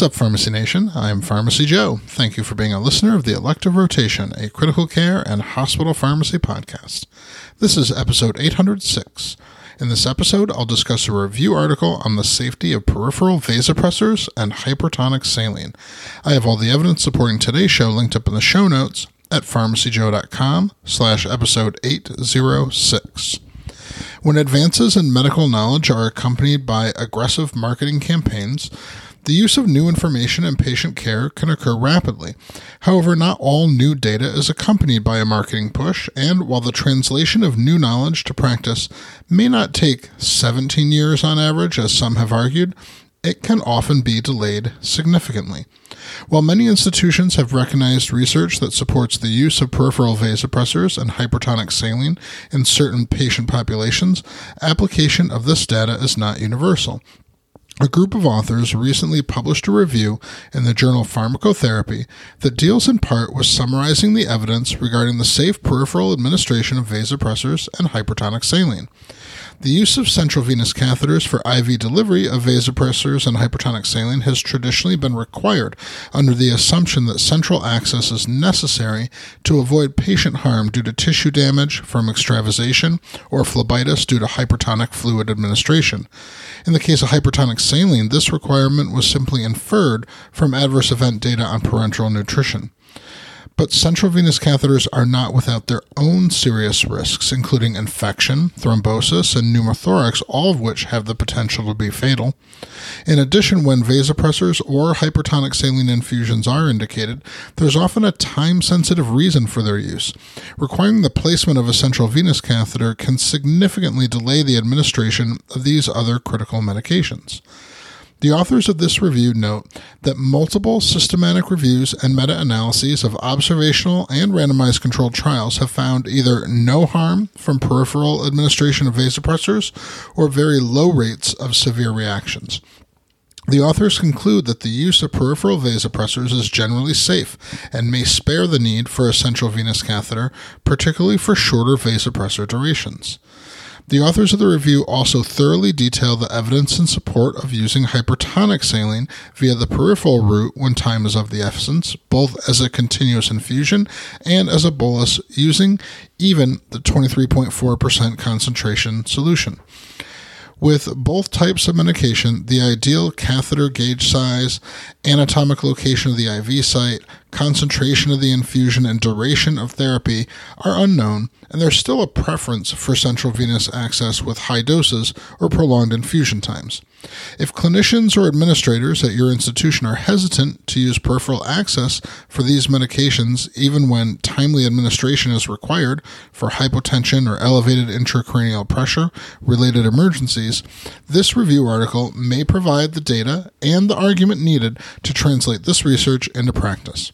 What's up, Pharmacy Nation? I'm Pharmacy Joe. Thank you for being a listener of the Elective Rotation, a critical care and hospital pharmacy podcast. This is episode 806. In this episode, I'll discuss a review article on the safety of peripheral vasopressors and hypertonic saline. I have all the evidence supporting today's show linked up in the show notes at pharmacyjoe.com slash episode 806. When advances in medical knowledge are accompanied by aggressive marketing campaigns, the use of new information in patient care can occur rapidly. However, not all new data is accompanied by a marketing push, and while the translation of new knowledge to practice may not take 17 years on average, as some have argued, it can often be delayed significantly. While many institutions have recognized research that supports the use of peripheral vasopressors and hypertonic saline in certain patient populations, application of this data is not universal. A group of authors recently published a review in the journal Pharmacotherapy that deals in part with summarizing the evidence regarding the safe peripheral administration of vasopressors and hypertonic saline. The use of central venous catheters for IV delivery of vasopressors and hypertonic saline has traditionally been required under the assumption that central access is necessary to avoid patient harm due to tissue damage from extravasation or phlebitis due to hypertonic fluid administration. In the case of hypertonic saline, this requirement was simply inferred from adverse event data on parenteral nutrition. But central venous catheters are not without their own serious risks, including infection, thrombosis, and pneumothorax, all of which have the potential to be fatal. In addition, when vasopressors or hypertonic saline infusions are indicated, there's often a time sensitive reason for their use. Requiring the placement of a central venous catheter can significantly delay the administration of these other critical medications. The authors of this review note that multiple systematic reviews and meta analyses of observational and randomized controlled trials have found either no harm from peripheral administration of vasopressors or very low rates of severe reactions. The authors conclude that the use of peripheral vasopressors is generally safe and may spare the need for a central venous catheter, particularly for shorter vasopressor durations. The authors of the review also thoroughly detail the evidence in support of using hypertonic saline via the peripheral route when time is of the essence, both as a continuous infusion and as a bolus using even the 23.4% concentration solution. With both types of medication, the ideal catheter gauge size, anatomic location of the IV site, concentration of the infusion, and duration of therapy are unknown, and there's still a preference for central venous access with high doses or prolonged infusion times. If clinicians or administrators at your institution are hesitant to use peripheral access for these medications, even when timely administration is required for hypotension or elevated intracranial pressure related emergencies, this review article may provide the data and the argument needed to translate this research into practice.